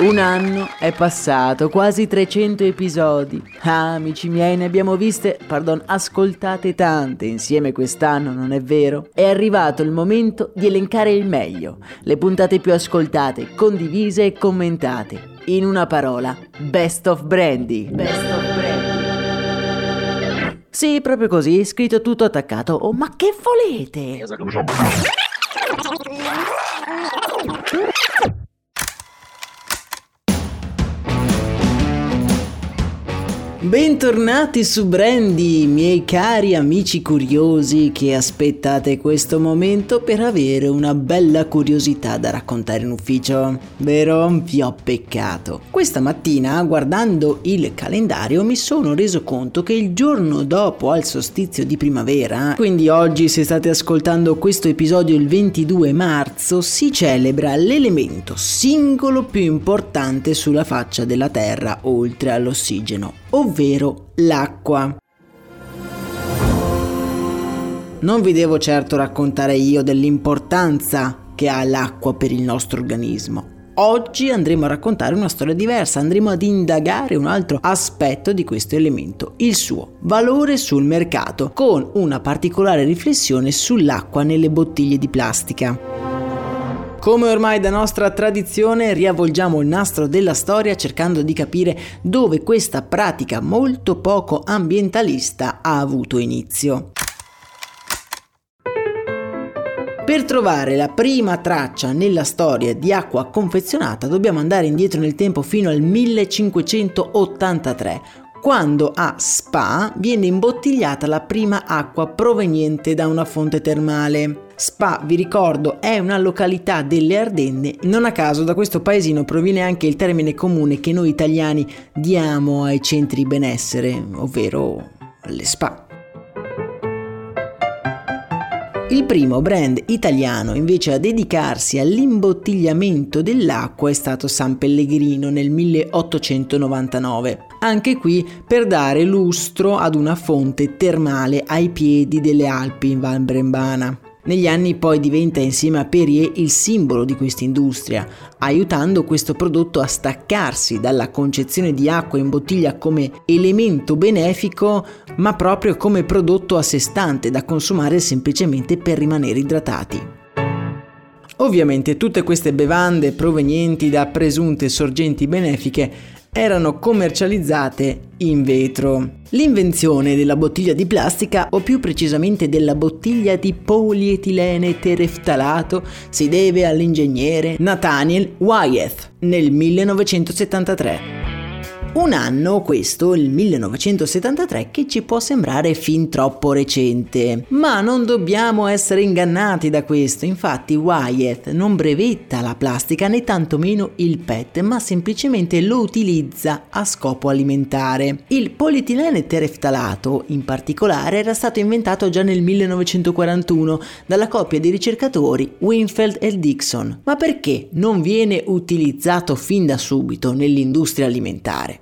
Un anno è passato, quasi 300 episodi. Ah, amici miei, ne abbiamo viste, pardon, ascoltate tante insieme quest'anno, non è vero? È arrivato il momento di elencare il meglio, le puntate più ascoltate, condivise e commentate. In una parola, Best of Brandy. Best of Brandy. Sì, proprio così, scritto tutto attaccato. Oh, ma che volete? Bentornati su Brandy, miei cari amici curiosi che aspettate questo momento per avere una bella curiosità da raccontare in ufficio. Vero? Vi ho peccato. Questa mattina, guardando il calendario, mi sono reso conto che il giorno dopo al solstizio di primavera, quindi oggi se state ascoltando questo episodio il 22 marzo, si celebra l'elemento singolo più importante sulla faccia della Terra oltre all'ossigeno ovvero l'acqua. Non vi devo certo raccontare io dell'importanza che ha l'acqua per il nostro organismo. Oggi andremo a raccontare una storia diversa, andremo ad indagare un altro aspetto di questo elemento, il suo valore sul mercato, con una particolare riflessione sull'acqua nelle bottiglie di plastica. Come ormai da nostra tradizione, riavvolgiamo il nastro della storia cercando di capire dove questa pratica molto poco ambientalista ha avuto inizio. Per trovare la prima traccia nella storia di acqua confezionata dobbiamo andare indietro nel tempo fino al 1583, quando a Spa viene imbottigliata la prima acqua proveniente da una fonte termale. Spa, vi ricordo, è una località delle Ardenne, non a caso da questo paesino proviene anche il termine comune che noi italiani diamo ai centri benessere, ovvero le spa. Il primo brand italiano invece a dedicarsi all'imbottigliamento dell'acqua è stato San Pellegrino nel 1899. Anche qui per dare lustro ad una fonte termale ai piedi delle Alpi in Val Brembana. Negli anni poi diventa insieme a Perrier il simbolo di questa industria, aiutando questo prodotto a staccarsi dalla concezione di acqua in bottiglia come elemento benefico, ma proprio come prodotto a sé stante da consumare semplicemente per rimanere idratati. Ovviamente tutte queste bevande provenienti da presunte sorgenti benefiche erano commercializzate in vetro. L'invenzione della bottiglia di plastica, o più precisamente della bottiglia di polietilene tereftalato, si deve all'ingegnere Nathaniel Wyeth nel 1973. Un anno, questo, il 1973, che ci può sembrare fin troppo recente. Ma non dobbiamo essere ingannati da questo, infatti Wyatt non brevetta la plastica né tantomeno il PET, ma semplicemente lo utilizza a scopo alimentare. Il polietilene tereftalato, in particolare, era stato inventato già nel 1941 dalla coppia di ricercatori Winfield e Dixon. Ma perché non viene utilizzato fin da subito nell'industria alimentare?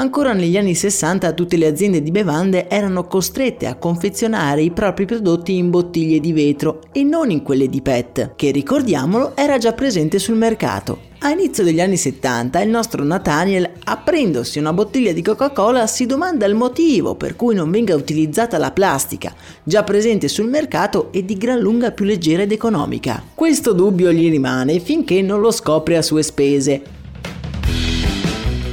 Ancora negli anni 60 tutte le aziende di bevande erano costrette a confezionare i propri prodotti in bottiglie di vetro e non in quelle di PET, che ricordiamolo era già presente sul mercato. A inizio degli anni 70 il nostro Nathaniel, aprendosi una bottiglia di Coca-Cola, si domanda il motivo per cui non venga utilizzata la plastica, già presente sul mercato e di gran lunga più leggera ed economica. Questo dubbio gli rimane finché non lo scopre a sue spese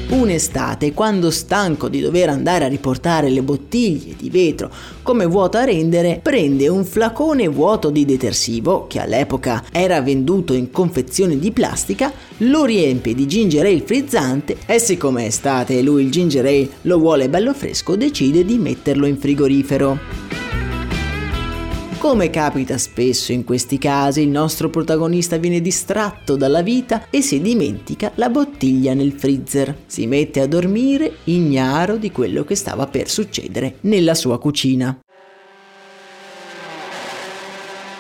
un'estate, quando stanco di dover andare a riportare le bottiglie di vetro come vuoto a rendere, prende un flacone vuoto di detersivo, che all'epoca era venduto in confezione di plastica, lo riempie di ginger ale frizzante e siccome è estate e lui il ginger ale lo vuole bello fresco, decide di metterlo in frigorifero. Come capita spesso in questi casi, il nostro protagonista viene distratto dalla vita e si dimentica la bottiglia nel freezer. Si mette a dormire ignaro di quello che stava per succedere nella sua cucina.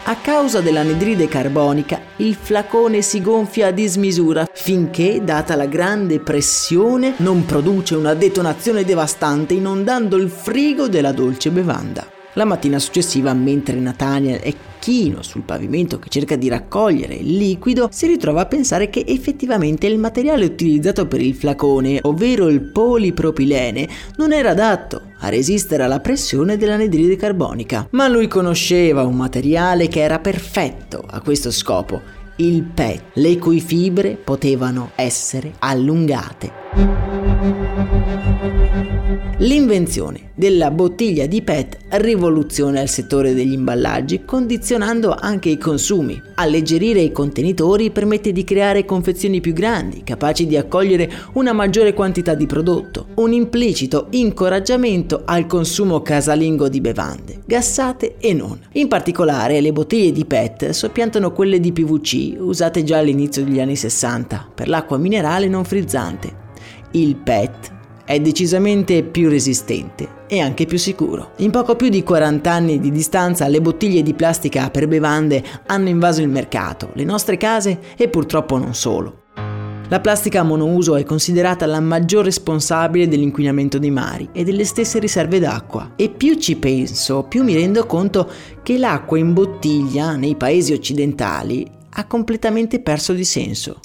A causa dell'anidride carbonica, il flacone si gonfia a dismisura finché, data la grande pressione, non produce una detonazione devastante inondando il frigo della dolce bevanda. La mattina successiva, mentre Nathaniel è chino sul pavimento che cerca di raccogliere il liquido, si ritrova a pensare che effettivamente il materiale utilizzato per il flacone, ovvero il polipropilene, non era adatto a resistere alla pressione dell'anidride carbonica. Ma lui conosceva un materiale che era perfetto a questo scopo, il PET, le cui fibre potevano essere allungate. L'invenzione della bottiglia di PET rivoluziona il settore degli imballaggi, condizionando anche i consumi. Alleggerire i contenitori permette di creare confezioni più grandi, capaci di accogliere una maggiore quantità di prodotto, un implicito incoraggiamento al consumo casalingo di bevande, gassate e non. In particolare le bottiglie di PET soppiantano quelle di PVC usate già all'inizio degli anni 60 per l'acqua minerale non frizzante. Il PET è decisamente più resistente e anche più sicuro. In poco più di 40 anni di distanza le bottiglie di plastica per bevande hanno invaso il mercato, le nostre case e purtroppo non solo. La plastica monouso è considerata la maggior responsabile dell'inquinamento dei mari e delle stesse riserve d'acqua. E più ci penso, più mi rendo conto che l'acqua in bottiglia nei paesi occidentali ha completamente perso di senso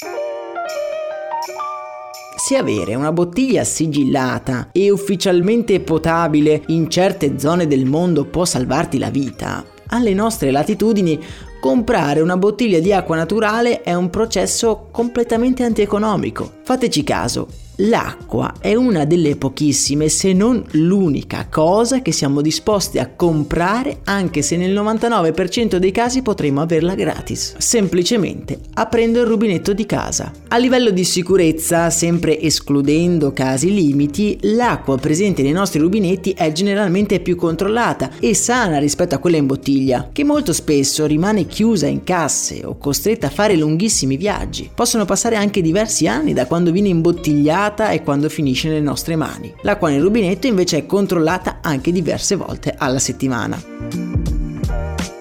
se avere una bottiglia sigillata e ufficialmente potabile in certe zone del mondo può salvarti la vita, alle nostre latitudini comprare una bottiglia di acqua naturale è un processo completamente antieconomico. Fateci caso, L'acqua è una delle pochissime, se non l'unica cosa che siamo disposti a comprare anche se nel 99% dei casi potremo averla gratis, semplicemente aprendo il rubinetto di casa. A livello di sicurezza, sempre escludendo casi limiti, l'acqua presente nei nostri rubinetti è generalmente più controllata e sana rispetto a quella in bottiglia, che molto spesso rimane chiusa in casse o costretta a fare lunghissimi viaggi. Possono passare anche diversi anni da quando viene imbottigliata controllata e quando finisce nelle nostre mani. L'acqua nel rubinetto invece è controllata anche diverse volte alla settimana.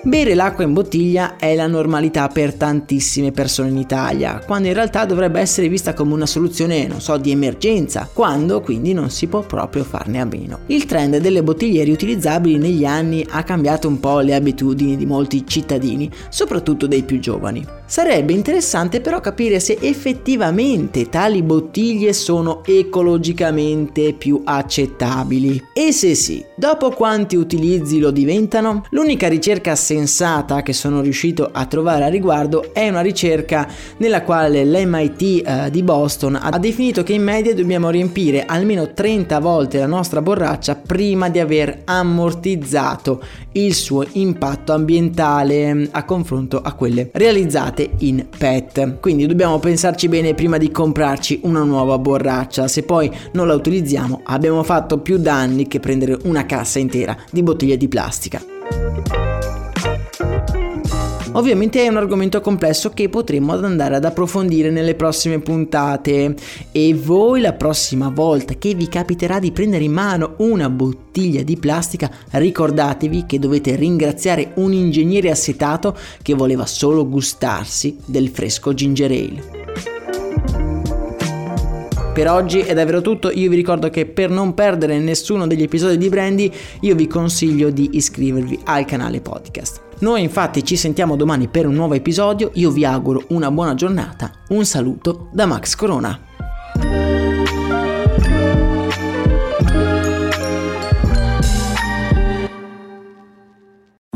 Bere l'acqua in bottiglia è la normalità per tantissime persone in Italia, quando in realtà dovrebbe essere vista come una soluzione, non so, di emergenza, quando quindi non si può proprio farne a meno. Il trend delle bottiglie riutilizzabili negli anni ha cambiato un po' le abitudini di molti cittadini, soprattutto dei più giovani. Sarebbe interessante però capire se effettivamente tali bottiglie sono ecologicamente più accettabili. E se sì, dopo quanti utilizzi lo diventano? L'unica ricerca sensata che sono riuscito a trovare a riguardo è una ricerca nella quale l'MIT eh, di Boston ha definito che in media dobbiamo riempire almeno 30 volte la nostra borraccia prima di aver ammortizzato il suo impatto ambientale mm, a confronto a quelle realizzate realizzate in PET. Quindi dobbiamo pensarci bene prima di comprarci una nuova borraccia. Se poi non la utilizziamo abbiamo fatto più danni che prendere una cassa intera di bottiglie di plastica. Ovviamente è un argomento complesso che potremo andare ad approfondire nelle prossime puntate e voi la prossima volta che vi capiterà di prendere in mano una bottiglia di plastica ricordatevi che dovete ringraziare un ingegnere assetato che voleva solo gustarsi del fresco ginger ale. Per oggi è davvero tutto, io vi ricordo che per non perdere nessuno degli episodi di Brandy io vi consiglio di iscrivervi al canale podcast. Noi infatti ci sentiamo domani per un nuovo episodio, io vi auguro una buona giornata, un saluto da Max Corona.